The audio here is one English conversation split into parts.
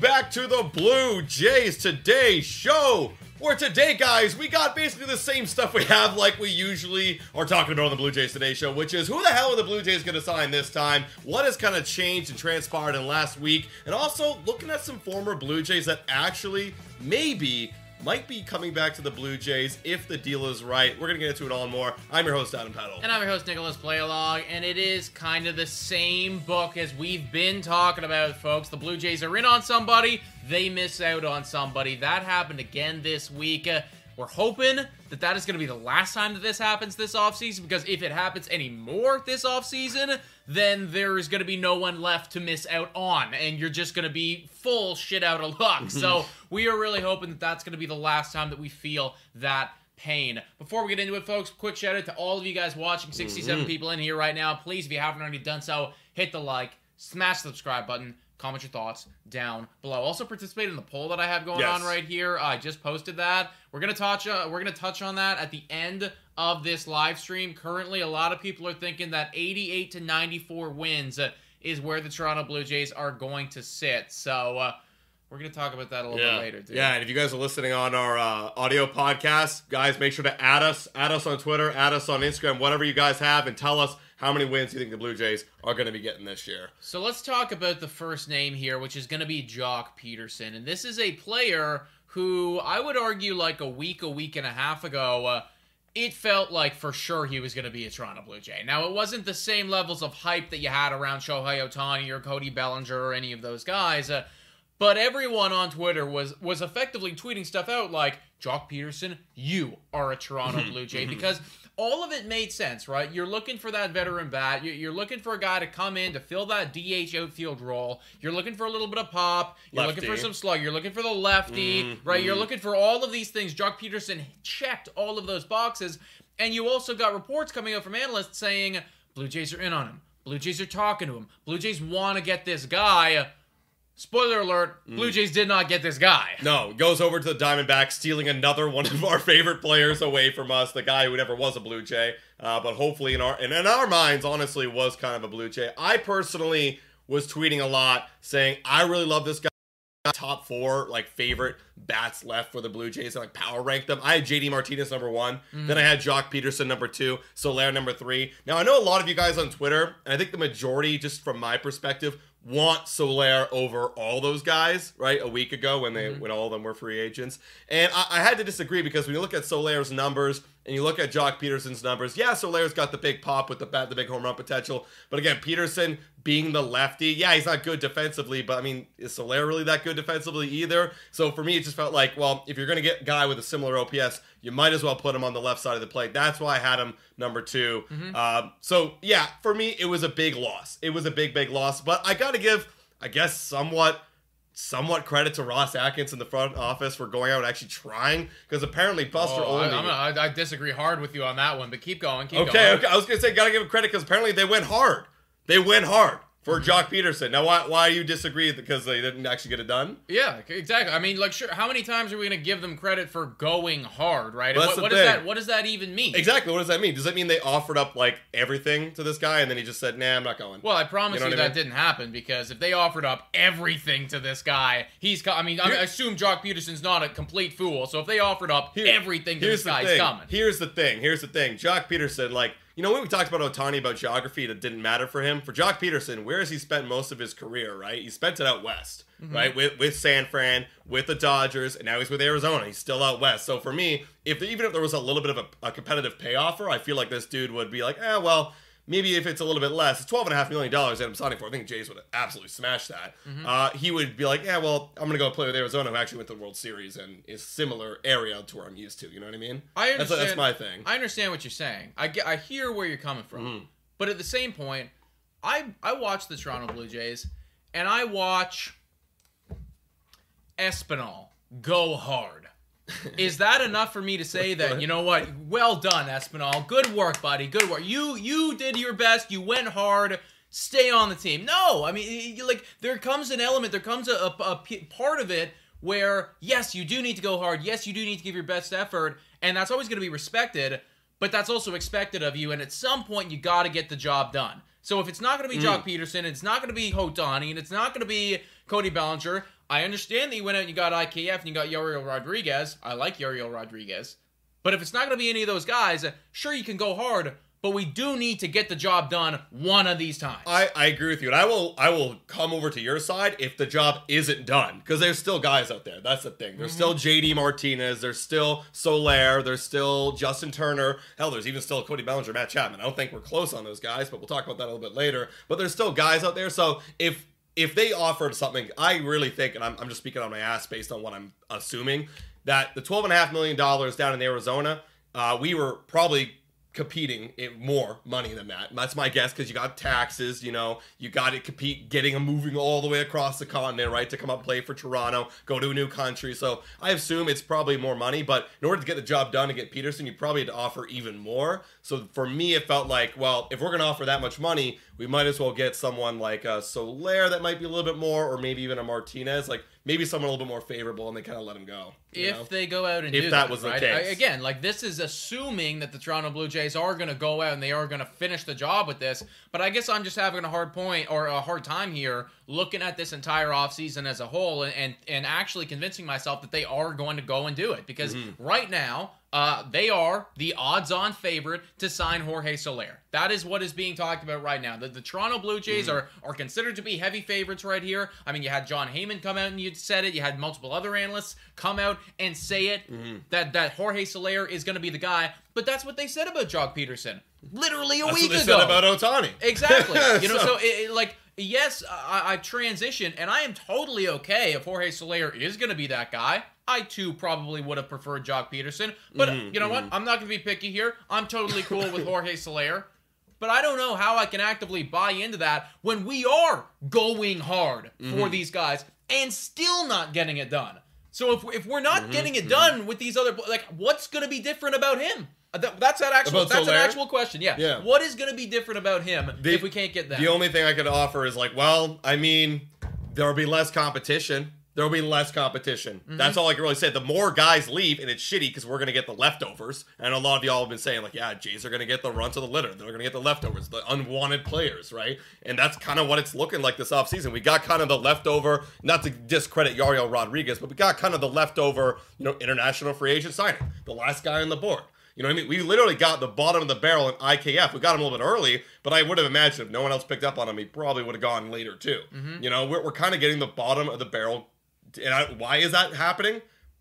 Back to the Blue Jays Today show. Where today, guys, we got basically the same stuff we have like we usually are talking about on the Blue Jays Today show, which is who the hell are the Blue Jays going to sign this time? What has kind of changed and transpired in last week? And also looking at some former Blue Jays that actually maybe might be coming back to the Blue Jays if the deal is right. We're going to get into it all and more. I'm your host, Adam Peddle. And I'm your host, Nicholas Paleolog, and it is kind of the same book as we've been talking about, folks. The Blue Jays are in on somebody, they miss out on somebody. That happened again this week. Uh, we're hoping that that is going to be the last time that this happens this offseason, because if it happens anymore this offseason, then there is going to be no one left to miss out on, and you're just going to be full shit out of luck. so we are really hoping that that's going to be the last time that we feel that pain. Before we get into it, folks, quick shout out to all of you guys watching. 67 mm-hmm. people in here right now. Please, if you haven't already done so, hit the like, smash the subscribe button, comment your thoughts down below. Also, participate in the poll that I have going Yes. on right here. I just posted that. We're gonna touch. Uh, we're gonna touch on that at the end of this live stream. Currently, a lot of people are thinking that 88 to 94 wins uh, is where the Toronto Blue Jays are going to sit. So. Uh, we're gonna talk about that a little bit later, dude. Yeah, and if you guys are listening on our uh, audio podcast, guys, make sure to add us, add us on Twitter, add us on Instagram, whatever you guys have, and tell us how many wins you think the Blue Jays are going to be getting this year. So let's talk about the first name here, which is going to be Joc Pederson. And this is a player who I would argue, like a week, a week and a half ago, uh, it felt like for sure he was going to be a Toronto Blue Jay. Now, it wasn't the same levels of hype that you had around Shohei Ohtani or Cody Bellinger or any of those guys. Uh, but everyone on Twitter was was effectively tweeting stuff out like Joc Pederson, you are a Toronto mm-hmm. Blue Jay mm-hmm. because all of it made sense, right? You're looking for that veteran bat. You- You're looking for a guy to come in to fill that DH outfield role. You're looking for a little bit of pop. You're looking for some slug. You're looking for the lefty, mm-hmm. right? You're looking for all of these things. Joc Pederson checked all of those boxes, and you also got reports coming out from analysts saying Blue Jays are in on him. Blue Jays are talking to him. Blue Jays want to get this guy. Spoiler alert: Blue Jays did not get this guy. No, goes over to the Diamondbacks, stealing another one of our favorite players away from us, the guy who never was a Blue Jay, uh, but hopefully in our and in our minds, honestly, was kind of a Blue Jay. I personally was tweeting a lot saying I really love this guy. Top four like favorite bats left for the Blue Jays. and like power ranked them. I had JD Martinez number one. Then I had Joc Pederson number two. Soler number three. Now I know a lot of you guys on Twitter, and I think the majority, just from my perspective, want Soler over all those guys, right? A week ago when they mm-hmm. when all of them were free agents. And I, I had to disagree because when you look at Soler's numbers and you look at Joc Pederson's numbers, yeah, Soler's got the big pop with the bat, the big home run potential. But again, Pederson being the lefty, yeah, he's not good defensively, but I mean, is Soler really that good defensively either? So for me, it just felt like, well, if you're gonna get a guy with a similar OPS, you might as well put him on the left side of the plate. That's why I had him number 2 Um, so yeah, for me, it was a big loss. It was a big, big loss. But I got to give, I guess, somewhat somewhat credit to Ross Atkins in the front office for going out and actually trying because apparently Buster Oh, I, I'm gonna- I, I disagree hard with you on that one, but keep going. Keep okay, going. okay, I was gonna say gotta give him credit because apparently they went hard. They went hard Mm-hmm. For mm-hmm. Joc Pederson. Now, why why you disagree? Because they didn't actually get it done. Yeah, exactly. I mean, like, sure. How many times are we going to give them credit for going hard, right? Well, that's what, the what does that? What does that even mean? Exactly. What does that mean? Does that mean they offered up like everything to this guy and then he just said, "Nah, I'm not going." Well, I promise You you, know I that mean? didn't happen because if they offered up everything to this guy, he's. Co- I mean, I, Here- I assume Joc Pederson's not a complete fool. So if they offered up Here- everything to this guy, he's coming. Here's the thing. Here's the thing. Joc Pederson, like, you know, when we talked about Ohtani about geography, that didn't matter for him. For Joc Pederson, where has he spent most of his career, right? He spent it out west, Mm-hmm. right? With with San Fran, with the Dodgers, and now he's with Arizona. He's still out west. So for me, if even if there was a little bit of a, a competitive pay offer, I feel like this dude would be like, eh, well, maybe if it's a little bit less, it's twelve and a half million dollars that I'm signing for. I think Jays would absolutely smash that. Mm-hmm. Uh, he would be like, yeah, well, I'm gonna go play with Arizona, who actually went to the World Series and is similar area to where I'm used to. You know what I mean? I That's, understand. that's my thing. I understand what you're saying. I get, I hear where you're coming from. Mm-hmm. But at the same point, I I watch the Toronto Blue Jays and I watch Espinal go hard. Is that enough for me to say that you know what? Well done, Espinal. Good work, buddy. Good work. You you did your best. You went hard. Stay on the team. No, I mean, like there comes an element. There comes a a part of it where yes, you do need to go hard. Yes, you do need to give your best effort, and that's always going to be respected. But that's also expected of you. And at some point, you got to get the job done. So if it's not going to be mm. Joc Pederson, it's not going to be Ohtani, and it's not going to be Cody Bellinger. I understand that you went out and you got IKF and you got Yariel Rodriguez. I like Yariel Rodriguez. But if it's not going to be any of those guys, sure, you can go hard, but we do need to get the job done one of these times. I, I agree with you, and I will I will come over to your side if the job isn't done because there's still guys out there. That's the thing. There's still mm-hmm. JD Martinez. There's still Soler. There's still Justin Turner. Hell, there's even still Cody Bellinger, Matt Chapman. I don't think we're close on those guys, but we'll talk about that a little bit later. But there's still guys out there. So if if they offered something, I really think, and I'm, I'm just speaking on my ass based on what I'm assuming, that the $12.5 million down in Arizona, uh, we were probably competing it more money than that. That's my guess because you got taxes, you know, you got to compete getting a moving all the way across the continent, right, to come up play for Toronto, go to a new country. So I assume it's probably more money, but in order to get the job done and get Pederson, you probably had to offer even more. So for me, it felt like, well, if we're going to offer that much money, we might as well get someone like a Soler that might be a little bit more, or maybe even a Martinez, like maybe someone a little bit more favorable, and they kind of let him go. If know? they go out and If do that that, was the right? case. I- again, like this is assuming that the Toronto Blue Jays are going to go out and they are going to finish the job with this. But I guess I'm just having a hard point or a hard time here looking at this entire offseason as a whole and, and and actually convincing myself that they are going to go and do it because Mm-hmm. right now uh, they are the odds-on favorite to sign Jorge Soler. That is what is being talked about right now. The, the Toronto Blue Jays Mm-hmm. are are considered to be heavy favorites right here. I mean, you had Jon Heyman come out and you said it. You had multiple other analysts come out and say it Mm-hmm. that that Jorge Soler is going to be the guy. But that's what they said about Joc Pederson literally a That's week what they ago. said about Ohtani. Exactly. You know, So- so, it, it, like, yes, I, I've transitioned, and I am totally okay if Jorge Soler is going to be that guy. I too probably would have preferred Joc Pederson, but Mm-hmm, you know what? I'm not going to be picky here. I'm totally cool with Jorge Soler. But I don't know how I can actively buy into that when we are going hard Mm-hmm. for these guys and still not getting it done. So if, if we're Mm-hmm, not getting it done with these other like what's going to be different about him? Uh, that- That's that actual About that's Soler? an actual question. Yeah. Yeah. What is going to be different about him The- if we can't get that? The only thing I could offer is like, well, I mean, there'll be less competition. There'll be less competition. Mm-hmm. That's all I can really say. The more guys leave, and it's shitty because we're gonna get the leftovers. And a lot of y'all have been saying like, yeah, Jays are gonna get the runs of the litter. They're gonna get the leftovers, the unwanted players, right? And that's kind of what it's looking like this offseason. We got kind of the leftover, not to discredit Yariel Rodriguez, but we got kind of the leftover, you know, international free agent signing, the last guy on the board. You know what I mean? We literally got the bottom of the barrel in IKF. We got him a little bit early, but I would have imagined if no one else picked up on him, he probably would have gone later too. You know, we're, we're kind of getting the bottom of the barrel. And I, why is that happening?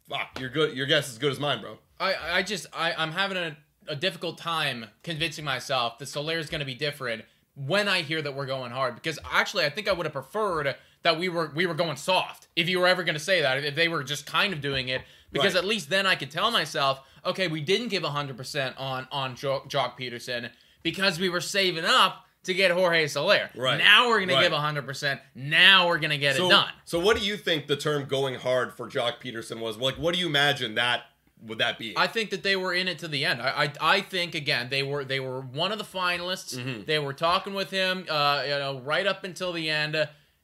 Fuck, you're good. Your guess is as good as mine, bro. I I just I I'm having a, a difficult time convincing myself that Soler is going to be different when I hear that we're going hard because actually I think I would have preferred that we were we were going soft if you were ever going to say that if they were just kind of doing it because Right. at least then I could tell myself okay we didn't give 100% on on jo- Joc Pederson because we were saving up to get Jorge Soler. Right. Now we're going Right. to give 100%. Now we're going to get so, it done. So what do you think the term "going hard" for Joc Pederson was? Like, what do you imagine that would that be? I think that they were in it to the end. I, I, I think again they were they were one of the finalists. Mm-hmm. They were talking with him, uh, you know, right up until the end,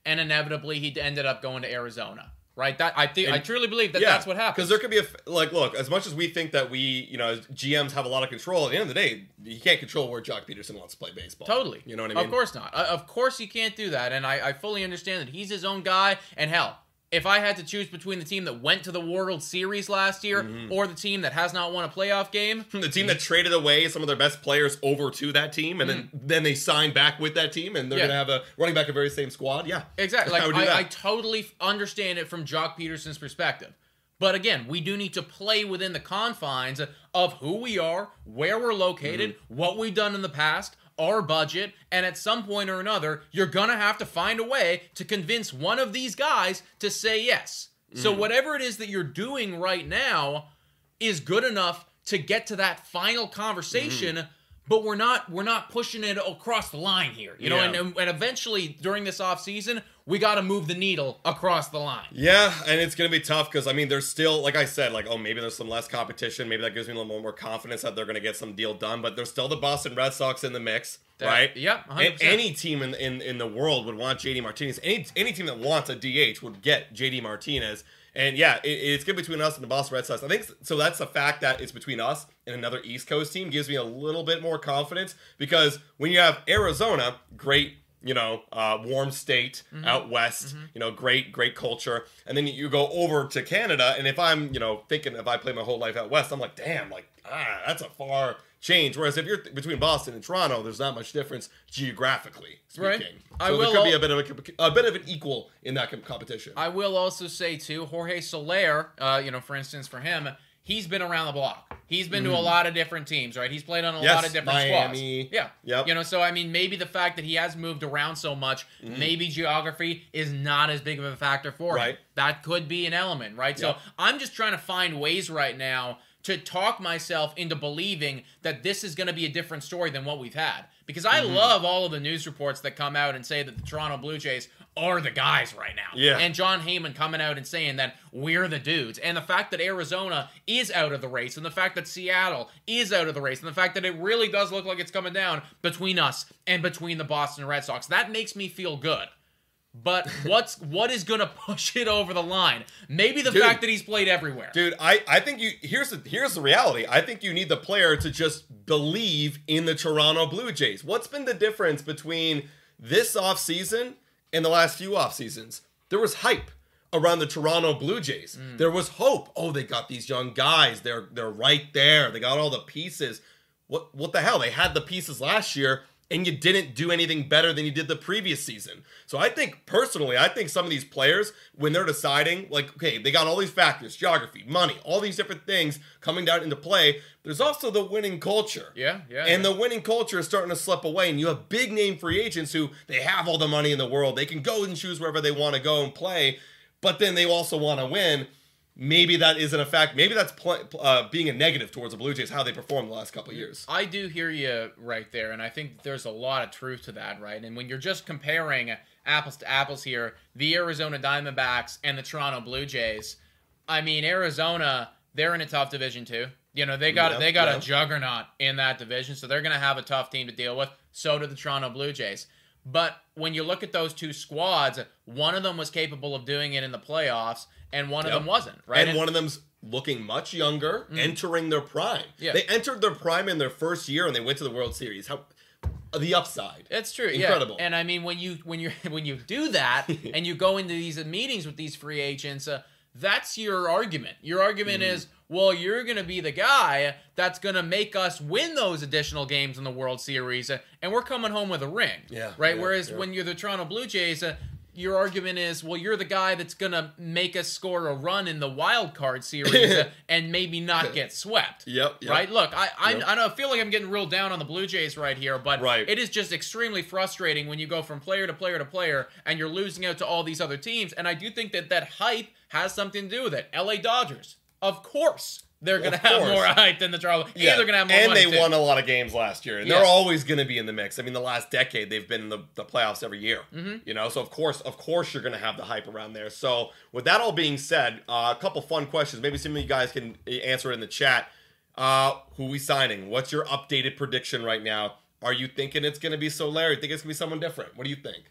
and inevitably he ended up going to Arizona. Right? That I think I truly believe that that's what happened. Because there could be a like, look, as much as we think that we, you know, as GMs have a lot of control. At the end of the day, you can't control where Joc Pederson wants to play baseball. Totally. You know what I mean? Of course not. Uh, of course you can't do that. And I, I fully understand that he's his own guy. And hell, if I had to choose between the team that went to the World Series last year Mm-hmm. or the team that has not won a playoff game, The team that traded away some of their best players over to that team, and then then they signed back with that team, and they're. Yeah. gonna have a running back of the very same squad. Yeah, Exactly. I Like I, that. I totally understand it from Joc Pederson's perspective. But again, we do need to play within the confines of who we are, where we're located, Mm-hmm. what we've done in the past, our budget, and at some point or another, you're gonna have to find a way to convince one of these guys to say yes. So Mm-hmm. whatever it is that you're doing right now is good enough to get to that final conversation Mm-hmm. But we're not we're not pushing it across the line here you know Yeah. and, and eventually during this off season we got to move the needle across the line Yeah, and it's gonna be tough because I mean, there's still, like I said, like oh maybe there's some less competition. Maybe that gives me a little more confidence that they're gonna get some deal done. But there's still the Boston Red Sox in the mix, That- right? yep, A- 100%. any team in, in in the world would want JD Martinez. Any any team that wants a DH would get JD Martinez. And yeah, it, it's good between us and the Boston Red Sox. I think so. That's the fact that it's between us and another East Coast team gives me a little bit more confidence because when you have Arizona, great you know, uh, warm state Mm-hmm. out west, you know, great, great culture. And then you go over to Canada, and if I'm, you know, thinking if I play my whole life out west, I'm like, damn, like, ah, that's a far change. Whereas if you're th- between Boston and Toronto, there's not much difference geographically speaking. Right. So I there will could be a bit of a, a bit of an equal in that com- competition. i will also say too jorge soler uh, you know for instance for him he's been around the block he's been to a lot of different teams right he's played on a Mm. Yes, lot of different Miami. squads yeah Yep. you know so i mean maybe the fact that he has moved around so much Mm-hmm. maybe geography is not as big of a factor for him Right. that could be an element right so i'm just trying to find ways right now to talk myself into believing that this is going to be a different story than what we've had. Because I Mm-hmm. love all of the news reports that come out and say that the Toronto Blue Jays are the guys right now. Yeah. And Jon Heyman coming out and saying that we're the dudes. And the fact that Arizona is out of the race, and the fact that Seattle is out of the race, and the fact that it really does look like it's coming down between us and between the Boston Red Sox, that makes me feel good. But what's what is gonna push it over the line? Maybe the Dude. fact that he's played everywhere. Dude, I, I think you here's the here's the reality. I think you need the player to just believe in the Toronto Blue Jays. What's been the difference between this offseason and the last few off seasons? There was hype around the Toronto Blue Jays. Mm. There was hope. Oh, they got these young guys. They're they're right there. They got all the pieces. What what the hell? They had the pieces last year and you didn't do anything better than you did the previous season. So I think personally, I think some of these players, when they're deciding, like, okay, they got all these factors, geography, money, all these different things coming down into play. There's also the winning culture. Yeah, yeah, And yeah. the winning culture is starting to slip away. And you have big name free agents who they have all the money in the world. They can go and choose wherever they want to go and play, but then they also want to win. Maybe that isn't a fact. Maybe that's pl- uh, being a negative towards the Blue Jays, how they performed the last couple of years. I do hear you right there, and I think there's a lot of truth to that, right? And when you're just comparing apples to apples here, the Arizona Diamondbacks and the Toronto Blue Jays, I mean, Arizona, they're in a tough division too. You know, they got Yeah, they got yeah. a juggernaut in that division, so they're going to have a tough team to deal with. So do the Toronto Blue Jays. But when you look at those two squads, one of them was capable of doing it in the playoffs, and one of them wasn't. Right? And one of them's looking much younger, entering their prime. Yeah. They entered their prime in their first year and they went to the World Series. How the upside. It's true. Incredible. Yeah. And I mean, when you when you when you do that and you go into these meetings with these free agents, uh, that's your argument. Your argument Mm-hmm. is, well, you're going to be the guy that's going to make us win those additional games in the World Series, uh, and we're coming home with a ring. Yeah, Right. yeah, Whereas yeah. when you're the Toronto Blue Jays. Uh, your argument is, well, you're the guy that's gonna make us score a run in the wild card series and maybe not get swept. Yep, yep. Right. Look, I I, Yep. I don't feel like I'm getting real down on the Blue Jays right here, but Right. it is just extremely frustrating when you go from player to player to player and you're losing out to all these other teams. And I do think that that hype has something to do with it. LA Dodgers, of course, they're going to have course. more hype than the Toronto. Yeah, Yeah, they're going to have more and they too. won a lot of games last year, and Yeah. they're always going to be in the mix. I mean, the last decade they've been in the, the playoffs every year. Mm-hmm. You know, so of course, of course, you're going to have the hype around there. So, with that all being said, uh, a couple fun questions. Maybe some of you guys can uh, answer it in the chat. Uh, who we signing? What's your updated prediction right now? Are you thinking it's going to be Soler? You think it's going to be someone different? What do you think?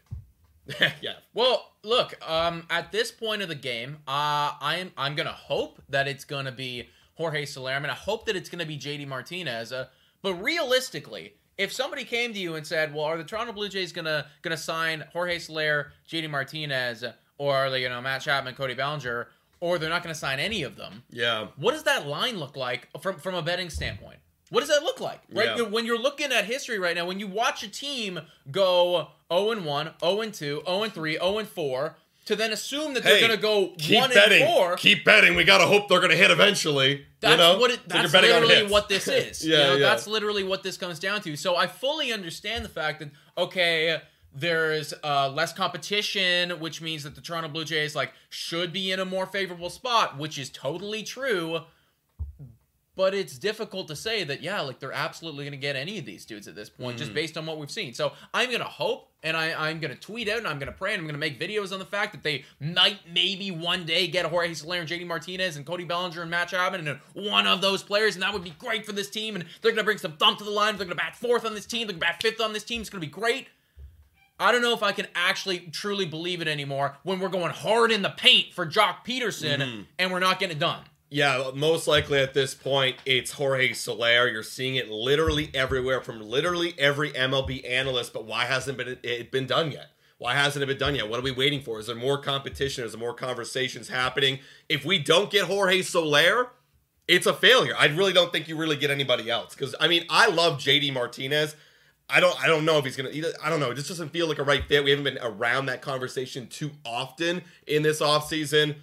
yeah. Well, look, um, at this point of the game, uh, I'm I'm gonna hope that it's gonna be Jorge Soler. I'm gonna hope that it's gonna be JD Martinez. Uh, but realistically, if somebody came to you and said, "Well, are the Toronto Blue Jays gonna gonna sign Jorge Soler, JD Martinez, or are they, you know Matt Chapman, Cody Bellinger, or they're not gonna sign any of them?" Yeah. What does that line look like from from a betting standpoint? What does that look like? Right Yeah. when you're looking at history right now, when you watch a team go 0 and 1, 0 and 2, 0 and 3, 0 and 4, to then assume that they're going to go Keep 1 betting. and 4, Keep betting. We got to hope they're going to hit eventually. that's you know? what it, that's literally what this is. Yeah, you know, yeah. That's literally what this comes down to. So I fully understand the fact that okay, there's uh, less competition, which means that the Toronto Blue Jays like should be in a more favorable spot, which is totally true. But it's difficult to say that yeah, like they're absolutely going to get any of these dudes at this point, Mm. just based on what we've seen. So I'm going to hope, and I, I'm going to tweet out, and I'm going to pray, and I'm going to make videos on the fact that they might maybe one day get Jorge Soler and JD Martinez and Cody Bellinger and Matt Chapman and one of those players, and that would be great for this team. And they're going to bring some thump to the line. They're going to bat fourth on this team. They're going to bat fifth on this team. It's going to be great. I don't know if I can actually truly believe it anymore when we're going hard in the paint for Joc Pederson Mm-hmm. and we're not getting it done. Yeah, most likely at this point, it's Jorge Soler. You're seeing it literally everywhere from literally every MLB analyst. But why hasn't been it been done yet? Why hasn't it been done yet? What are we waiting for? Is there more competition? Is there more conversations happening? If we don't get Jorge Soler, it's a failure. I really don't think you really get anybody else. Because I mean, I love JD Martinez. I don't I don't know if he's gonna I don't know. Just doesn't feel like a right fit. We haven't been around that conversation too often in this offseason.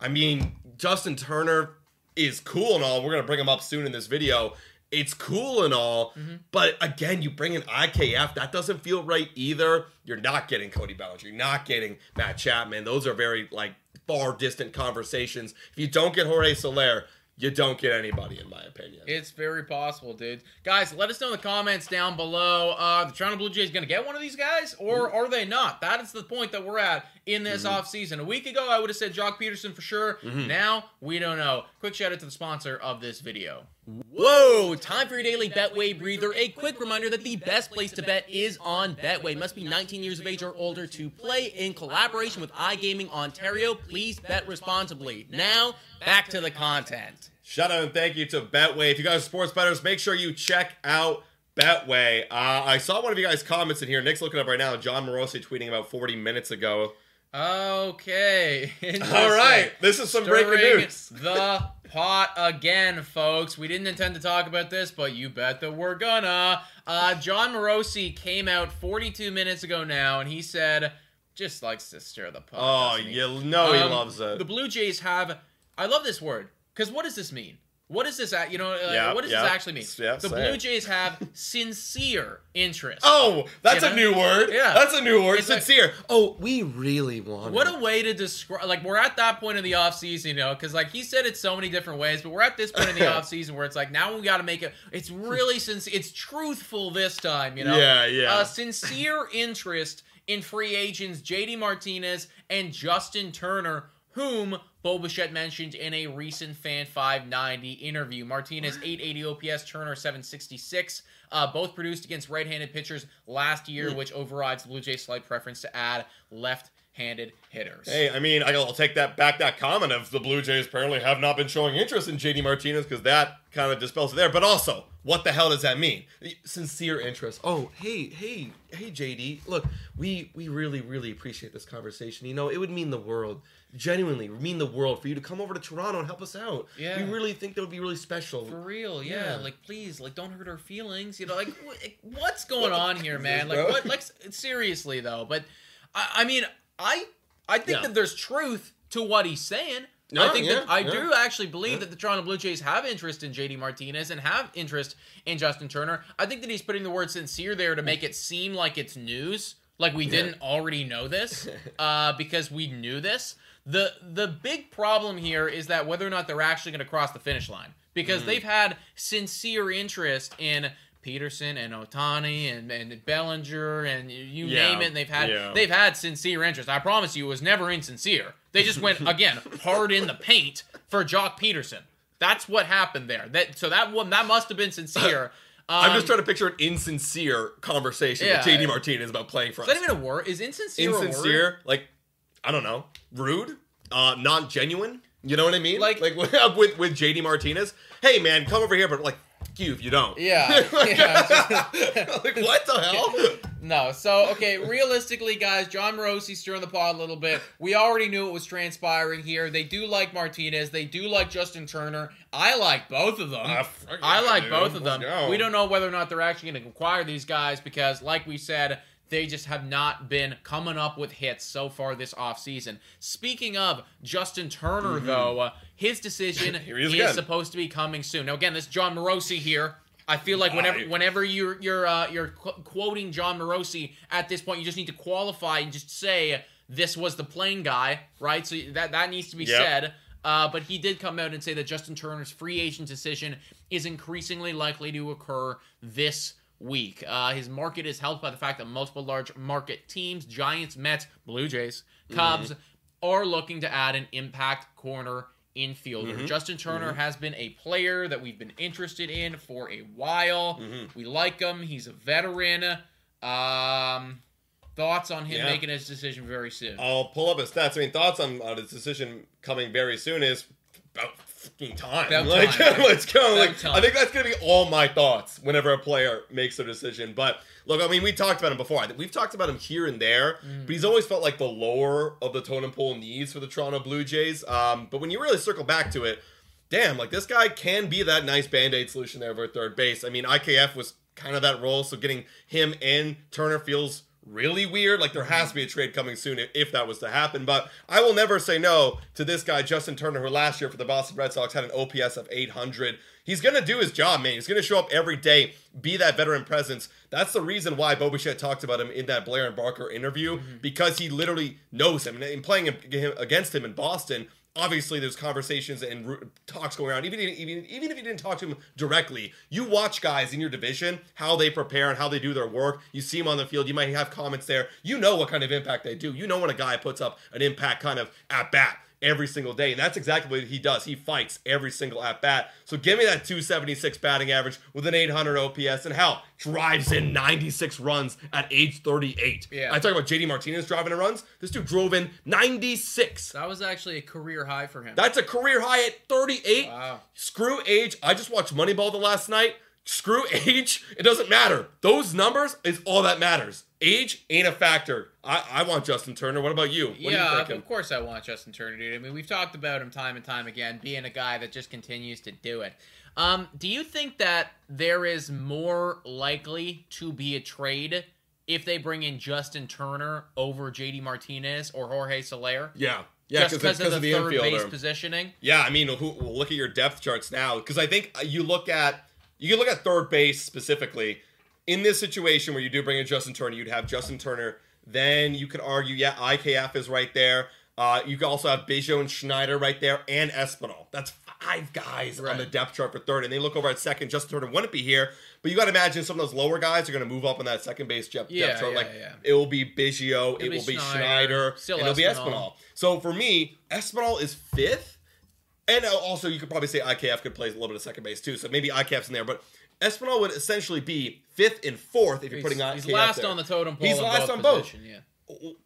I mean, Justin Turner is cool and all. We're gonna bring him up soon in this video. It's cool and all, mm-hmm. but again, you bring in IKF. That doesn't feel right either. You're not getting Cody Bellinger. You're not getting Matt Chapman. Those are very like far distant conversations. If you don't get Jorge Soler, you don't get anybody, in my opinion. It's very possible, dude. Guys, let us know in the comments down below. Uh, the Toronto Blue Jays going to get one of these guys, or mm. are they not? That is the point that we're at in this mm-hmm. offseason. A week ago, I would have said Joc Pederson for sure. Mm-hmm. Now, we don't know. Quick shout out to the sponsor of this video. Whoa! Time for your daily Betway breather. A quick reminder that the best place to bet is on Betway. Must be 19 years of age or older to play in collaboration with iGaming Ontario. Please bet responsibly. Now, back to the content. Shout out and thank you to Betway. If you guys are sports bettors, make sure you check out Betway. Uh, I saw one of you guys' comments in here. Nick's looking up right now. Jon Morosi tweeting about 40 minutes ago. Okay. All right, this is some breaking Stirring news. the pot again, folks. We didn't intend to talk about this, but you bet that we're gonna. Uh, Jon Morosi came out 42 minutes ago now, and he said, just likes to stir the pot. Oh, you know he Um, loves it. The Blue Jays have. I love this word because what does this mean? What does this? act- You know, uh, Yeah, what does yeah. this actually mean? Yeah, the Blue. Jays have sincere interest. Oh, that's You a know? new word. Yeah. That's a new word. It's like- Sincere. oh, we really want What a way to describe like we're at that point in the offseason, you know, because like he said it so many different ways, but we're at this point in the offseason where it's like now we gotta make it it's really since it's truthful this time, you know. Yeah, yeah. A sincere interest in free agents JD Martinez and Justin Turner, whom Bo Bichette mentioned in a recent Fan 590 interview. Martinez 880 OPS, Turner 766. Uh, both produced against right-handed pitchers last Hmm. year, which overrides the Blue Jays' slight preference to add left-handed hitters. Hey, I mean, I'll take that back. That comment of the Blue Jays apparently have not been showing interest in JD Martinez because that kind of dispels it there. But also, what the hell does that mean? Sincere interest. Oh, hey, hey, hey, JD. Look, we we really really appreciate this conversation. You know, it would mean the world. Genuinely, mean the world for you to come over to Toronto and help us out. Yeah. we really think that would be really special. For real, yeah. Yeah. Like, please, like, don't hurt our feelings. You know, like, what's going on here, man? Like, what? Like, seriously though. But I, I mean, I, I think Yeah. that there's truth to what he's saying. Yeah, I think that I yeah. do actually believe that the Toronto Blue Jays have interest in JD Martinez and have interest in Justin Turner. I think that he's putting the word sincere there to make it seem like it's news, like we didn't already know this, uh, because we knew this. The the big problem here is that whether or not they're actually going to cross the finish line because they've had sincere interest in Pederson and Ohtani and, and Bellinger and you- Yeah, name it. And they've had yeah. they've had sincere interest. I promise you, it was never insincere. They just went again hard in the paint for Joc Pederson. That's what happened there. That so that one that must have been sincere. I'm just Um, trying to picture an insincere conversation Yeah. with JD Martinez about playing for us. Is that even a word? Is insincere a word? insincere, like I don't know, rude, uh, non genuine. You know what I mean? Like- like with with JD Martinez. Hey man, come over here, but like you if you don't. Yeah. yeah. like what the hell? No, so okay, realistically, guys, Jon Morosi's stirring the pot a little bit. We already knew it was transpiring here. They do like Martinez. They do like Justin Turner. I like both of them. Fuck I like dude. both of them. We don't know whether or not they're actually going to acquire these guys because, like we said, they just have not been coming up with hits so far this offseason. Speaking of Justin Turner, though, uh, his decision Mm-hmm. Is is supposed to be coming soon. Now, again, this is Jon Morosi here. I feel like whenever whenever you're you're uh, you're qu- quoting Jon Morosi at this point, you just need to qualify and just say this was the plane guy, right? So that that needs to be Yep. said. Uh, but he did come out and say that Justin Turner's free agent decision is increasingly likely to occur this week. Uh, his market is helped by the fact that multiple large market teams, Giants, Mets, Blue Jays, Cubs, are looking to add an impact corner infielder. Justin Turner has been a player that we've been interested in for a while. We like him. He's a veteran. Um, thoughts on him Yeah. making his decision very soon? I'll pull up his stats. I mean, thoughts on, on his decision coming very soon is about fucking time. About like, time. let's go. About like, time. I think that's gonna be all my thoughts whenever a player makes their decision. But look, I mean, we talked about him before. We've talked about him here and there, Mm. but he's always felt like the lower of the totem pole needs for the Toronto Blue Jays. Um, but when you really circle back to it, damn, like this guy can be that nice band aid solution there for third base. I mean, IKF was kind of that role, so getting him and Turner feels really weird. Like there mm-hmm. has to be a trade coming soon if, if that was to happen. But I will never say no to this guy, Justin Turner, who last year for the Boston Red Sox had an OPS of 800. He's gonna do his job, man. He's gonna show up every day, be that veteran presence. That's the reason why Bo Bichette talked about him in that Blair and Barker interview mm-hmm. because he literally knows him. And in playing him, against him in Boston, obviously there's conversations and talks going around. Even even even if you didn't talk to him directly, you watch guys in your division how they prepare and how they do their work. You see them on the field. You might have comments there. You know what kind of impact they do. You know when a guy puts up an impact kind of at bat every single day, and that's exactly what he does. He fights every single at bat. So give me that 276 batting average with an 800 OPS, and hell, drives in 96 runs at age 38. Yeah. I talk about JD Martinez driving in runs. This dude drove in 96. That was actually a career high for him. That's a career high at 38. Wow. Screw age. I just watched Moneyball the last night. Screw age. It doesn't matter. Those numbers is all that matters. Age ain't a factor. I, I want Justin Turner. What about you? What yeah, you of course I want Justin Turner, dude. I mean, we've talked about him time and time again, being a guy that just continues to do it. Um, do you think that there is more likely to be a trade if they bring in Justin Turner over JD Martinez or Jorge Soler? Yeah. Yeah, just because of the, of the third base positioning. Yeah, I mean, who, look at your depth charts now because I think you look at you can look at third base specifically in this situation where you do bring in Justin Turner. You'd have Justin Turner. Then you could argue, yeah, IKF is right there. Uh, you could also have Biggio and Schneider right there, and Espinal. That's five guys on the depth chart for third, and they look over at second. Justin Turner wouldn't be here, but you got to imagine some of those lower guys are going to move up on that second base depth, Yeah, depth chart. yeah, like yeah. it will be Biggio, it be will be Schneider, Schneider, it'll be Espinal. So for me, Espinal is fifth. And also, you could probably say IKF could play a little bit of second base too. So maybe IKF's in there, but Espinal would essentially be fifth and fourth if you're putting on. he's last on the totem pole. He's last both on both. position, Yeah.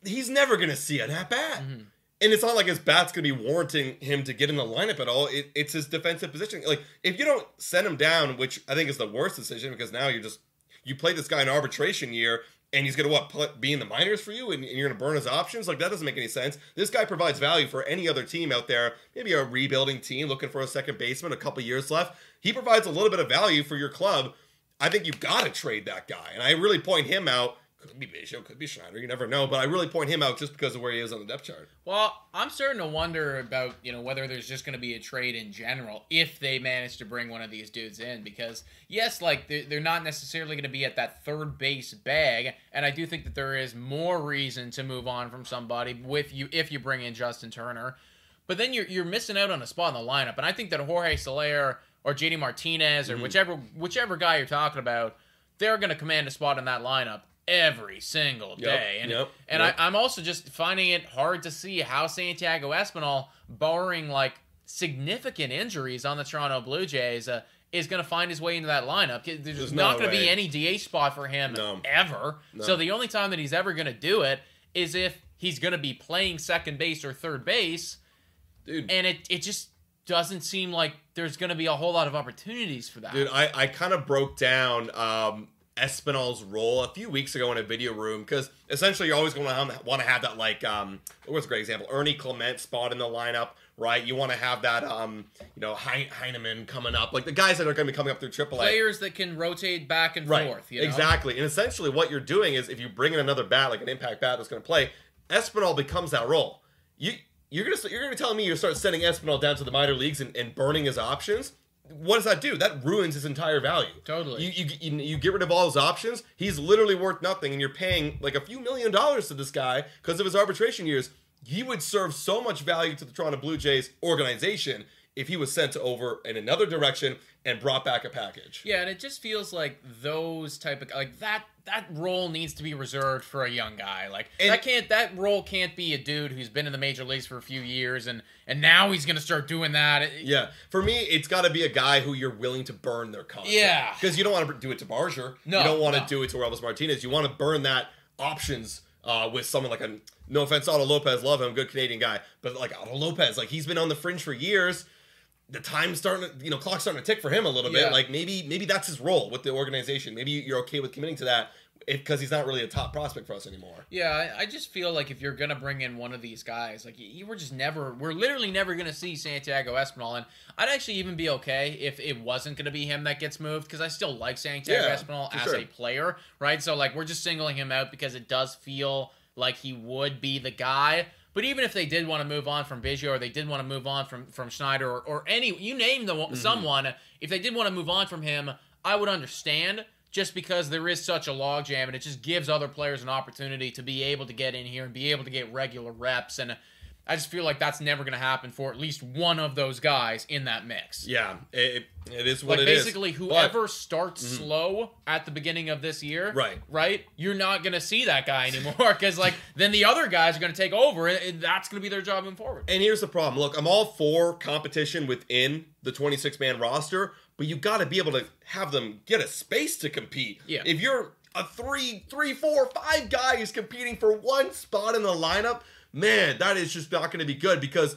He's never going to see an at bat. Mm-hmm. And it's not like his bat's going to be warranting him to get in the lineup at all. It, it's his defensive position. Like, if you don't send him down, which I think is the worst decision because now you just, you play this guy in arbitration year and he's going to what, be in the minors for you and, and you're going to burn his options? Like, that doesn't make any sense. This guy provides value for any other team out there, maybe a rebuilding team looking for a second baseman, a couple years left. He provides a little bit of value for your club. I think you've got to trade that guy. And I really point him out Could be Biggio, could be Schneider. You never know. But I really point him out just because of where he is on the depth chart. Well, I'm starting to wonder about you know whether there's just going to be a trade in general if they manage to bring one of these dudes in because yes, like they're, they're not necessarily going to be at that third base bag, and I do think that there is more reason to move on from somebody with you if you bring in Justin Turner, but then you're you're missing out on a spot in the lineup, and I think that Jorge Soler or JD Martinez or mm-hmm. whichever whichever guy you're talking about, they're going to command a spot in that lineup every single day. and yep, and yep. I, I'm also just finding it hard to see how Santiago Espinal, barring like significant injuries on the Toronto Blue Jays, uh, is going to find his way into that lineup. There's, There's not no going to be any DH spot for him No. ever. So the only time that he's ever going to do it is if he's going to be playing second base or third base, Dude, and it it just doesn't seem like there's going to be a whole lot of opportunities for that. Dude, I, I kind of broke down um, Espinal's role a few weeks ago in a video room because essentially you're always going to want to have that like um, what's a great example? Ernie Clement spot in the lineup, right? You want to have that um, you know Hein- Heineman coming up, like the guys that are going to be coming up through AAA. Players that can rotate back and Right. forth. You know? Exactly. And essentially what you're doing is if you bring in another bat, like an impact bat that's going to play, Espinal becomes that role. You you're gonna you're gonna tell me you start sending Espinal down to the minor leagues and, and burning his options. What does that do? That ruins his entire value. Totally. You, you you get rid of all his options. He's literally worth nothing, and you're paying like a few million dollars to this guy because of his arbitration years. He would serve so much value to the Toronto Blue Jays organization if he was sent over in another direction and brought back a package. Yeah, and it just feels like those type of like that that role needs to be reserved for a young guy. Like And- that can't that role can't be a dude who's been in the major leagues for a few years and and now he's gonna start doing that. Yeah, for me, it's got to be a guy who you're willing to burn their contract. Yeah. because you don't want to do it to Barger. No, you don't want to no. do it to Orelvis Martinez. You want to burn that options uh, with someone like a. No offense, Otto Lopez, love him, good Canadian guy, but like Otto Lopez, like he's been on the fringe for years. The time's starting to, you know, clock's starting to tick for him a little Yeah. bit. Like maybe, maybe that's his role with the organization. Maybe you're okay with committing to that because he's not really a top prospect for us anymore. Yeah, I, I just feel like if you're gonna bring in one of these guys, like you, you were just never, we're literally never gonna see Santiago Espinal, and I'd actually even be okay if it wasn't gonna be him that gets moved because I still like Santiago Yeah, Espinal as sure. a player, right? So like we're just singling him out because it does feel like he would be the guy. But even if they did want to move on from Biggio or they did want to move on from from Schneider or, or any, you name the Mm-hmm. someone, if they did want to move on from him, I would understand just because there is such a logjam and it just gives other players an opportunity to be able to get in here and be able to get regular reps. And I just feel like that's never going to happen for at least one of those guys in that mix. Yeah, it, it is what Like it is. basically, But- Mm-hmm. whoever starts slow at the beginning of this year, Right. right, you're not gonna see that guy anymore because like then the other guys are gonna take over, and- that's gonna be their job moving forward. And here's the problem. Look, I'm all for competition within the 26 man roster, but you got to be able to have them get a space to compete. Yeah. If you're a three, three, four, five guys competing for one spot in the lineup, man, that is just not going to be good because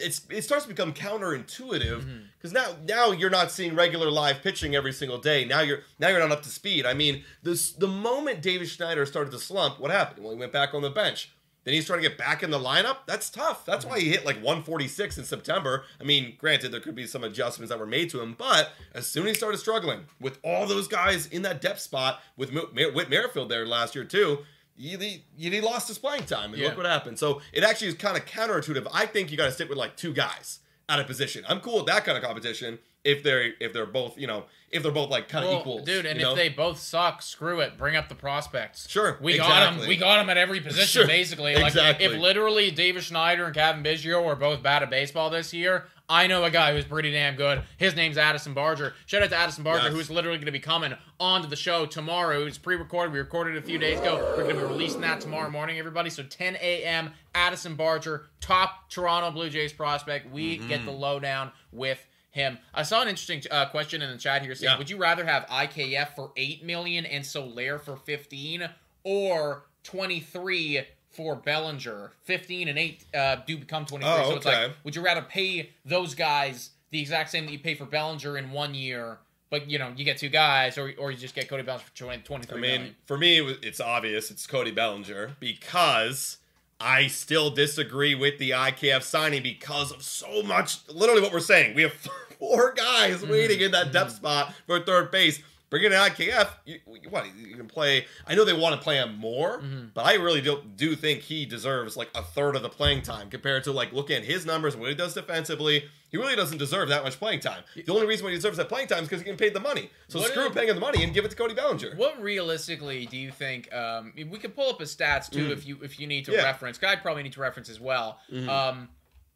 it's it starts to become counterintuitive Mm-hmm. because now now you're not seeing regular live pitching every single day. Now you're now you're not up to speed. I mean, this the moment Davis Schneider started to slump, what happened? Well, he went back on the bench. Then he's trying to get back in the lineup. That's tough. That's why he hit like 146 in September. I mean, granted, there could be some adjustments that were made to him, but as soon as he started struggling with all those guys in that depth spot with Whit Merrifield there last year too, he, lost his playing time, and Yeah. look what happened. So it actually is kind of counterintuitive. I think you got to stick with like two guys out of position. I'm cool with that kind of competition if they're if they're both you know if they're both like kind of Well, equals, dude, and you know? if they both suck, screw it. Bring up the prospects. Sure, we got them. We got them at every position, Sure, basically. Like exactly. if literally Davis Schneider and Cavan Biggio were both bad at baseball this year, I know a guy who's pretty damn good. His name's Addison Barger. Shout out to Addison Barger, Yes. who's literally going to be coming onto the show tomorrow. It's pre-recorded. We recorded it a few days ago. We're going to be releasing that tomorrow morning, everybody. So 10 a.m. Addison Barger, top Toronto Blue Jays prospect. We Mm-hmm. get the lowdown with him. I saw an interesting uh, question in the chat here saying, Yeah. "Would you rather have IKF for eight million and Soler for fifteen, or twenty three for Bellinger? Fifteen and eight uh, do become twenty three. Oh, so it's like, would you rather pay those guys the exact same that you pay for Bellinger in one year?" But you know, you get two guys, or, or you just get Cody Bellinger for 20, 23 I million. mean, for me, it's obvious. It's Cody Bellinger because I still disagree with the IKF signing because of so much. Literally, what we're saying. We have four guys Mm-hmm. waiting in that depth spot for third base. Bringing in IKF, you, what you can play. I know they want to play him more, Mm-hmm. but I really do, do think he deserves like a third of the playing time compared to like looking at his numbers, what he does defensively. He really doesn't deserve that much playing time. The only reason why he deserves that playing time is because he can pay the money. So What screw is- paying him the money and give it to Cody Bellinger. What realistically do you think? Um, we could pull up his stats too if you if you need to Mm. Yeah. Mm-hmm. reference. I probably need to reference as well. Um,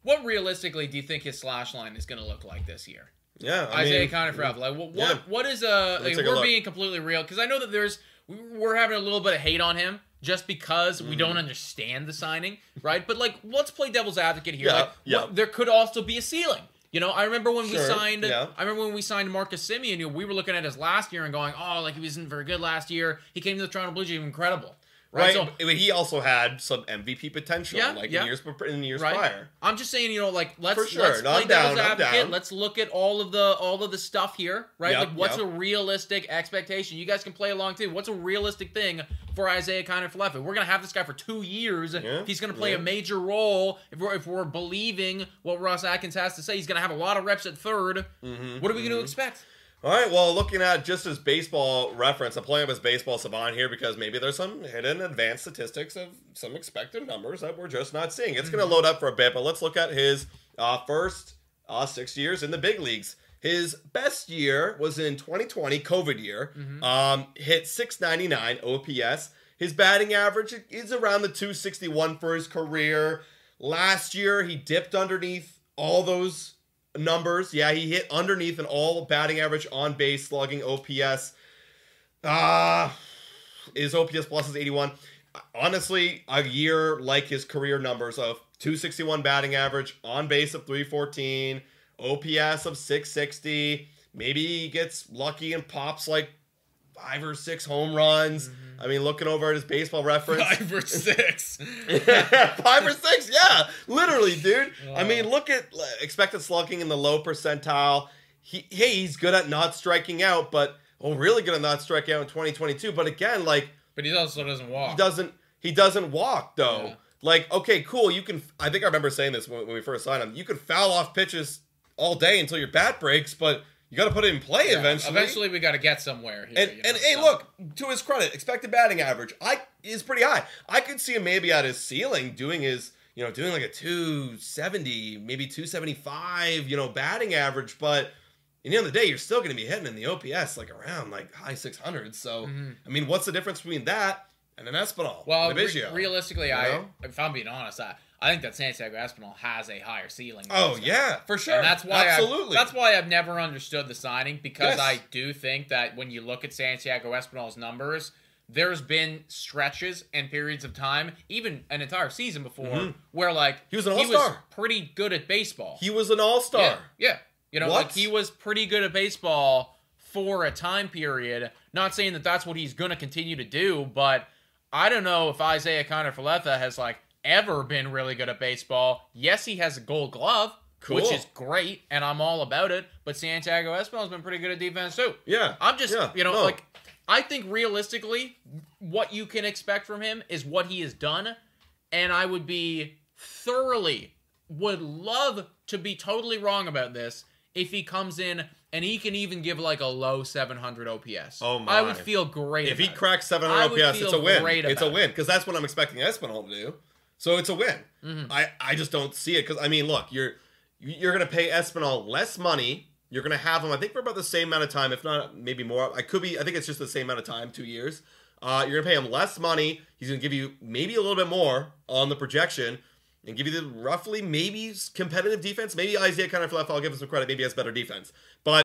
what realistically do you think his slash line is going to look like this year? Yeah, I Isaiah mean, Connor forever. Like what? yeah. What, what is uh? Like, a we're being completely real because I know that there's we- we're having a little bit of hate on him just because we Mm. don't understand the signing, right? But like, let's play devil's advocate here. Yeah, like, yeah. what- there could also be a ceiling. You know, I remember when we signed. yeah. I remember when we signed Marcus Semien. You know, we were looking at his last year and going, "Oh, like he wasn't very good last year. He came to the Toronto Blue Jays incredible." Right? So, but he also had some MVP potential, Yeah, like yeah. in years in years right? prior. I'm just saying, you know, like let's sure. let's No, play down, advocate. Let's look at all of the all of the stuff here, right? Yep, like what's yep. a realistic expectation? You guys can play along too. What's a realistic thing for Isiah Kiner-Falefa? We're gonna have this guy for two years. If he's gonna play yeah. a major role, if we're if we're believing what Ross Atkins has to say, he's gonna have a lot of reps at 3rd Mm-hmm, What are we gonna expect? All right, well, looking at just his baseball reference, I'm pulling up his baseball savant here because maybe there's some hidden advanced statistics of some expected numbers that we're just not seeing. It's going to load up for a bit, but let's look at his uh, first uh, six years in the big leagues. His best year was in 2020, COVID year. Um, hit 699 OPS. His batting average is around the 261 for his career. Last year, he dipped underneath all those numbers. Yeah, he hit underneath an all batting average on base slugging OPS. Ah, his OPS plus is 81. Honestly, a year like his career numbers of 261 batting average, on base of 314, OPS of 660. Maybe he gets lucky and pops like five or six home runs. Mm-hmm. I mean, looking over at his baseball reference. Five or six. Five or six, yeah, literally, dude. I mean, look at expected slugging in the low percentile. He, hey, he's good at not striking out, but oh, really good at not striking out in 2022. But again, like but he also doesn't walk. he doesn't, he doesn't walk though. Yeah. Like, okay, cool. You can. I think I remember saying this when, when we first signed him. You can foul off pitches all day until your bat breaks, but you got to put it in play Yeah, eventually. Eventually, we got to get somewhere here. And, you know, and hey, look to his credit, expected batting average, I is pretty high. I could see him maybe at his ceiling doing his, you know, doing like a two seventy, maybe two seventy five, you know, batting average. But in the end of the day, you're still going to be hitting in the OPS like around like high six hundred. So I mean, what's the difference between that and an Espinal? Mm-hmm. Well, re- realistically, You I, if I'm being honest, I, I think that Santiago Espinal has a higher ceiling. Oh yeah, for sure. And that's why absolutely. I've, that's why I've never understood the signing because Yes. I do think that when you look at Santiago Espinal's numbers, there's been stretches and periods of time, even an entire season before, where like Mm-hmm. He was an he all-star. pretty good at baseball. he was an all star. Yeah, yeah. You know, What? like he was pretty good at baseball for a time period. Not saying that that's what he's going to continue to do, but I don't know if Isiah Kiner-Falefa has like ever been really good at baseball. Yes, he has a Gold Glove, which is great, and I'm all about it. But Santiago Espinal's been pretty good at defense too. Yeah, I'm just, yeah, you know, no. like I think realistically, what you can expect from him is what he has done, and I would be thoroughly would love to be totally wrong about this if he comes in and he can even give like a low 700 OPS. Oh my! I would feel great If he cracks 700 OPS, it's a win. It's a win because that's what I'm expecting Espinal to do. So it's a win. Mm-hmm. I I just don't see it because I mean, look, you're you're gonna pay Espinal less money. You're gonna have him, I think, for about the same amount of time, if not maybe more. I could be. I think it's just the same amount of time, two years. Uh, you're gonna pay him less money. He's gonna give you maybe a little bit more on the projection. And give you the roughly maybe competitive defense. Maybe Isiah Kiner-Falefa. I'll give him some credit. Maybe he has better defense. But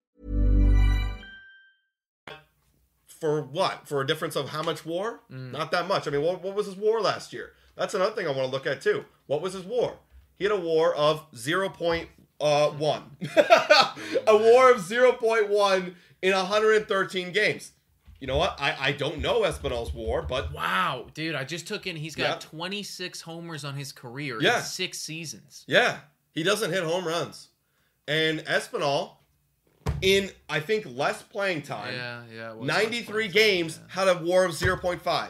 For what? For a difference of how much war? Mm. Not that much. I mean, what, what was his war last year? That's another thing I want to look at too. What was his war? He had a war of uh, 0.1. a war of 0.1 in 113 games. You know what? I, I don't know Espinal's war, but Wow, dude, I just took in he's got Yeah. 26 homers on his career Yeah. in six seasons. Yeah, he doesn't hit home runs. And Espinal, in I think less playing time, Yeah, yeah. it 93 games, time, had a war of 0.5. Yeah.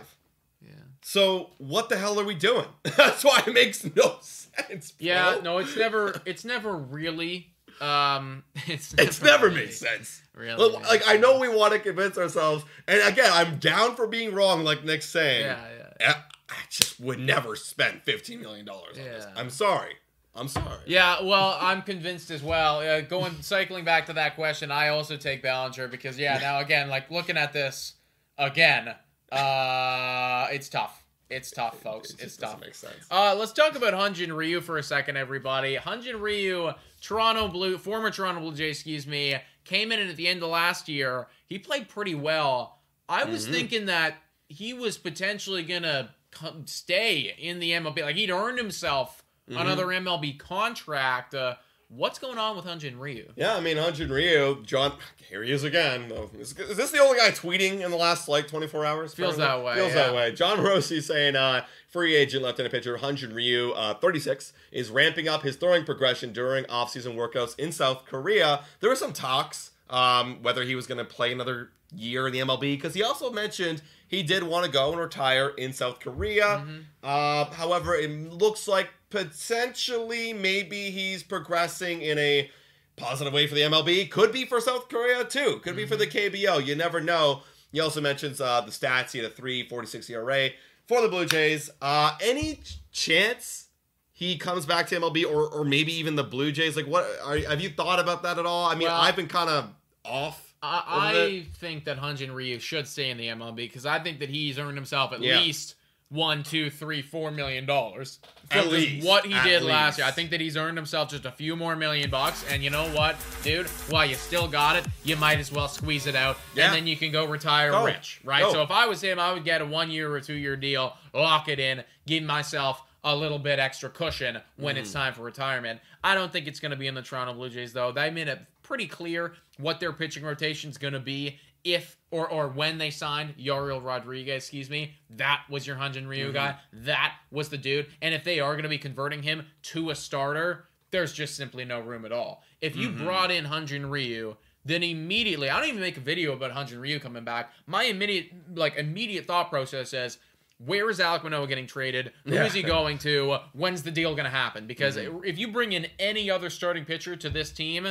yeah. So what the hell are we doing? That's why it makes no sense. Bro. Yeah, no, it's never it's never really um it's never, it's never really- made sense. Really made like I know we want to convince ourselves, and again, I'm down for being wrong. Like Nick's saying, Yeah, yeah. I, I just would never spend 15 million dollars on this. Yeah. I'm sorry. I'm sorry. Yeah, well, I'm convinced as well. Uh, going cycling back to that question, I also take Bellinger because yeah, now again, like looking at this again, uh, it's tough. It's tough, folks. It it's tough. doesn't sense. Uh, let's talk about Hyun Jin Ryu for a second, everybody. Hyun Jin Ryu, Toronto Blue, former Toronto Blue Jay, excuse me, came in at the end of last year. He played pretty well. I was Mm-hmm. thinking that he was potentially gonna come, stay in the MLB. Like he'd earned himself Mm-hmm. another MLB contract. Uh, what's going on with Hyun Jin Ryu? Yeah, I mean, Hyun Jin Ryu, John, here he is again. Is, is this the only guy tweeting in the last like 24 hours? Feels that way, Feels yeah. that way. Jon Morosi saying, uh, free agent left-handed pitcher Hyun Jin Ryu, uh, 36, is ramping up his throwing progression during off-season workouts in South Korea. There were some talks um, whether he was going to play another year in the MLB because he also mentioned he did want to go and retire in South Korea. Mm-hmm. Uh, however, it looks like potentially maybe he's progressing in a positive way for the MLB. Could be for South Korea too. Could be for the KBO. You never know. He also mentions uh, the stats. He had a 3.46 ERA for the Blue Jays. Uh, any chance he comes back to MLB or or maybe even the Blue Jays? Like, what are, have you thought about that at all? I mean, Well- I've been kind of off. I, I think that Hyun Jin Ryu should stay in the MLB because I think that he's earned himself at Yeah. least one, two, three, four million dollars. for At least. what he did last year. I think that he's earned himself just a few more million bucks. And you know what, dude? While you still got it, you might as well squeeze it out, Yeah. and then you can go retire Go. rich, right? Go. So if I was him, I would get a one year or two year deal, lock it in, give myself a little bit extra cushion when Mm-hmm. it's time for retirement. I don't think it's going to be in the Toronto Blue Jays though. They made it pretty clear what their pitching rotation is going to be if or or when they signed Yariel Rodriguez, excuse me. That was your Hyun Jin Ryu Mm-hmm. guy. That was the dude. And if they are going to be converting him to a starter, there's just simply no room at all. If you Mm-hmm. brought in Hyun Jin Ryu, then immediately, I don't even make a video about Hyun Jin Ryu coming back. My immediate like immediate thought process is where is Alek Manoah getting traded? Who is Yeah. Mm-hmm. he going to? When's the deal going to happen? Because if you bring in any other starting pitcher to this team,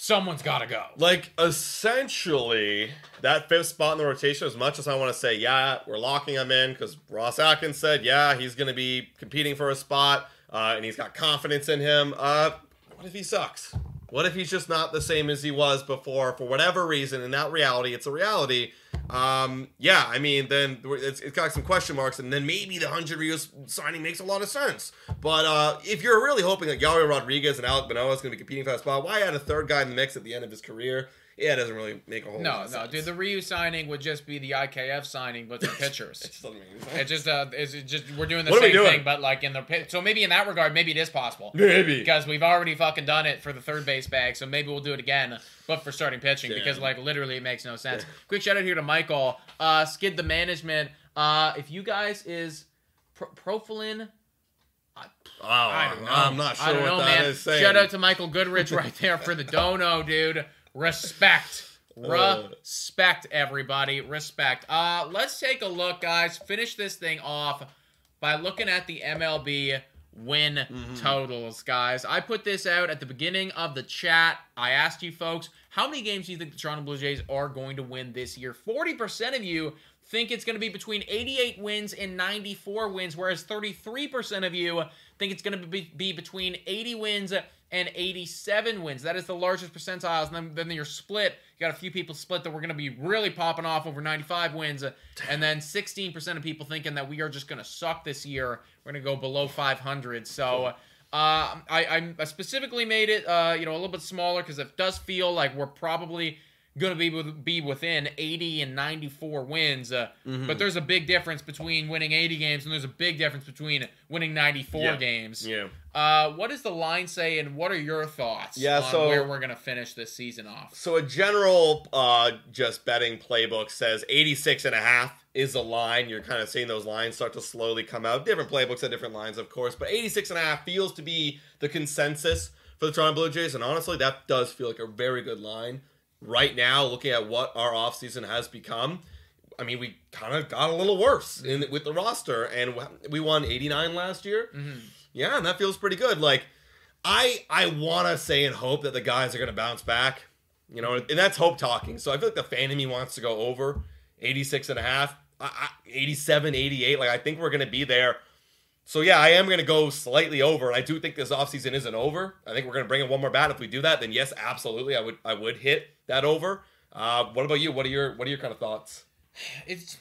someone's got to go. Like essentially that fifth spot in the rotation. As much as I want to say, yeah, we're locking him in because Ross Atkins said, yeah, he's going to be competing for a spot, uh, and he's got confidence in him. Uh, what if he sucks? What if he's just not the same as he was before for whatever reason? And that reality, it's a reality. Um, yeah, I mean, then it's, it's got some question marks, and then maybe the Hyun Jin Ryu's signing makes a lot of sense. But uh, if you're really hoping that Yari Rodriguez and Alek Manoah is going to be competing for that spot, why add a third guy in the mix at the end of his career? Yeah, it doesn't really make a whole No, lot of no, sense. dude. The Ryu signing would just be the IKF signing, but for It pitchers. just doesn't make any sense. It just uh, is it just we're doing the What same doing? thing, but like in the pit. So maybe in that regard, maybe it is possible. Maybe. because we've already fucking done it for the third base bag, so maybe we'll do it again, but for starting pitching because like literally it makes no sense. Quick shout out here to Michael, uh, Skid the management. Uh, if you guys is pro- Profilin. Oh, I don't know. I'm not sure I don't what know, that man. is saying. Shout out to Michael Goodrich right there for the dono, dude. Respect. Respect, everybody. Respect. Uh, let's take a look, guys. Finish this thing off by looking at the MLB win Mm-hmm. totals, guys. I put this out at the beginning of the chat. I asked you folks, how many games do you think the Toronto Blue Jays are going to win this year? 40% of you think it's going to be between 88 wins and 94 wins, whereas 33% of you think it's going to be, be between 80 wins and 87 wins. That is the largest percentiles. And then, then you're split. You got a few people split that we're going to be really popping off over 95 wins. And then 16% of people thinking that we are just going to suck this year. We're going to go below 500. So uh, I, I specifically made it, uh, you know, a little bit smaller because it does feel like we're probably going to be with- be within 80 and 94 wins. Uh, Mm-hmm. But there's a big difference between winning 80 games and there's a big difference between winning 94 Yeah. games. Yeah. Uh, what does the line say, and what are your thoughts Yeah, on so- where we're gonna finish this season off? So a general uh just betting playbook says 86 and a half is the line. You're kind of seeing those lines start to slowly come out. Different playbooks have different lines, of course, but 86 and a half feels to be the consensus for the Toronto Blue Jays, and honestly, that does feel like a very good line. Right now, looking at what our offseason has become, I mean, we kind of got a little worse in with the roster, and we won 89 last year. Mm-hmm. Yeah, and that feels pretty good. Like, I I want to say and hope that the guys are going to bounce back. You know, and that's hope talking. So I feel like the fan in me wants to go over 86 and a half, I, I, 87, 88. Like, I think we're going to be there. So yeah, I am going to go slightly over. And I do think this offseason isn't over. I think we're going to bring in one more bat. If we do that, then yes, absolutely, I would I would hit that over. Uh, what about you? What are your what are your kind of thoughts? It's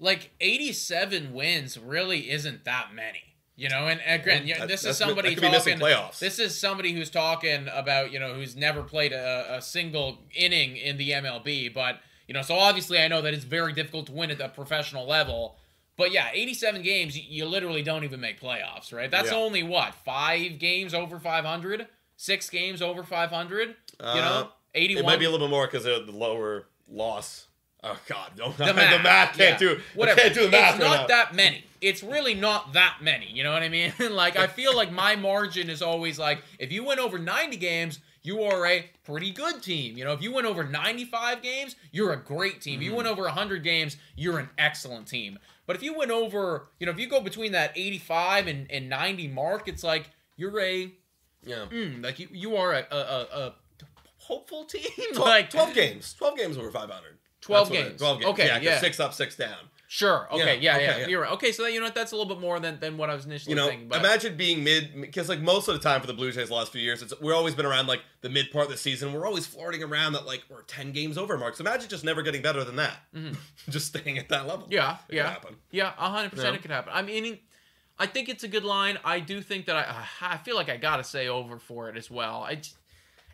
like 87 wins really isn't that many. You know, and again, yeah, That- this is somebody that could be missing talking. This is somebody who's talking about you know who's never played a, a single inning in the MLB, but you know, so obviously I know that it's very difficult to win at the professional level. But yeah, 87 games, you, you literally don't even make playoffs, right? That's Yeah. only what five games over 500, six games over 500. you Uh, know, 81. It might be a little bit more because of the lower loss. Oh God, don't the the math, math, can't yeah. do. whatever. Can't do the math It's right not now. that many. It's really not that many. You know what I mean? like I feel like my margin is always like if you win over 90 games, you are a pretty good team. You know, if you win over 95 games, you're a great team. If you Mm-hmm. win over 100 games, you're an excellent team. But if you went over, you know, if you go between that 85 and, and 90 mark, it's like you're a Yeah. mm, like you you are a a, a, hopeful team. 12, like 12 games. 12 games over 500. 12 That's what games. 12 games. Okay, yeah, yeah. Six up, six down. Sure. Okay. Yeah, Yeah. Yeah. okay, yeah. You're right. Okay. So that, you know what? That's a little bit more than, than what I was initially You know, thinking. But imagine being mid, because like most of the time for the Blue Jays the last few years, it's we're always been around like the mid part of the season. We're always flirting around that like we're 10 games over marks. Imagine just never getting better than that. just staying at that level. Mm-hmm. yeah. It could Yeah. happen. Yeah. A hundred percent. It could happen. I mean, I think it's a good line. I do think that I I feel like I gotta say over for it as well. I. j-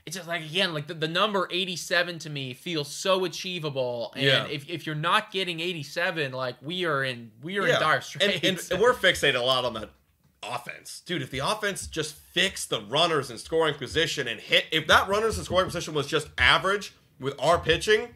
It's just like again, like the, the number eighty-seven to me feels so achievable, and Yeah. if, if you're not getting eighty-seven, like we are in we are Yeah. in dire straits. and, and we're fixated a lot on that offense. Dude, if the offense just fixed the runners in scoring position and hit, if that runners in scoring position was just average with our pitching,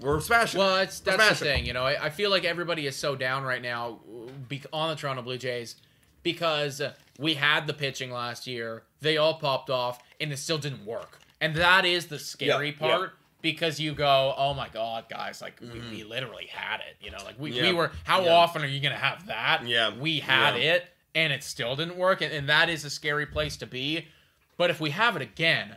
we're smashing. Well, it's that's the smashing. thing. You know, I, I feel like everybody is so down right now be, on the Toronto Blue Jays because we had the pitching last year. They all popped off, and it still didn't work. And that is the scary Yeah, yeah. part because you go, "Oh my God, guys! Like we, we literally had it. You know, like we, we Mm-hmm. Were. How yeah. often are you gonna have that? Yeah, we had yeah. it, and it still didn't work. And, and that is a scary place to be. But if we have it again,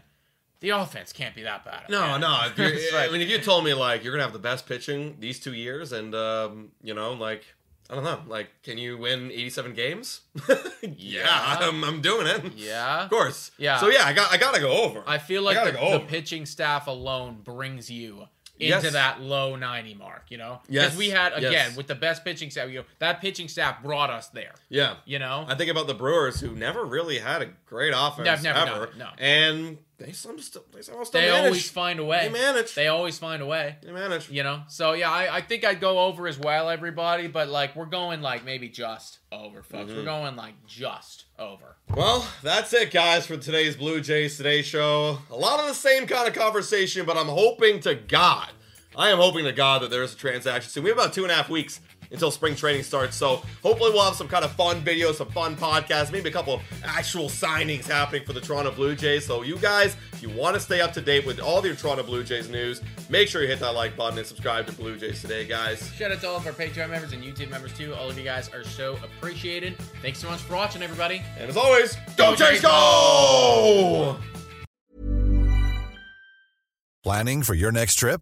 the offense can't be that bad. No, again. no. If It's I mean, if you told me like you're gonna have the best pitching these two years, and um, you know, like I don't know, like can you win 87 games? yeah, I'm, I'm doing it. Yeah. of course. Yeah. So yeah, I got I gotta go over. I feel like gotta the, the pitching staff alone brings you into Yes. that low 90 mark, you know? Yes, Because we had, again, yes. with the best pitching staff, you know, that pitching staff brought us there, Yeah. you know? I think about the Brewers who never really had a great offense never ever, no. and they some still they somehow still they manage. always find a way. They manage. They always find a way. They manage. You know? So, yeah, I, I think I'd go over as well, everybody, but, like, we're going, like, maybe just over, folks. Mm-hmm. We're going, like, just over. Well, that's it, guys, for today's Blue Jays Today show. A lot of the same kind of conversation, but I'm hoping to God, I am hoping to God that there is a transaction soon. We have about two and a half weeks until spring training starts. So hopefully we'll have some kind of fun videos, some fun podcasts, maybe a couple actual signings happening for the Toronto Blue Jays. So you guys, if you want to stay up to date with all your Toronto Blue Jays news, make sure you hit that like button and subscribe to Blue Jays today, guys. Shout out to all of our Patreon members and YouTube members too. All of you guys are so appreciated. Thanks so much for watching, everybody. And as always, go, Go Jays, Jays, go! Planning for your next trip?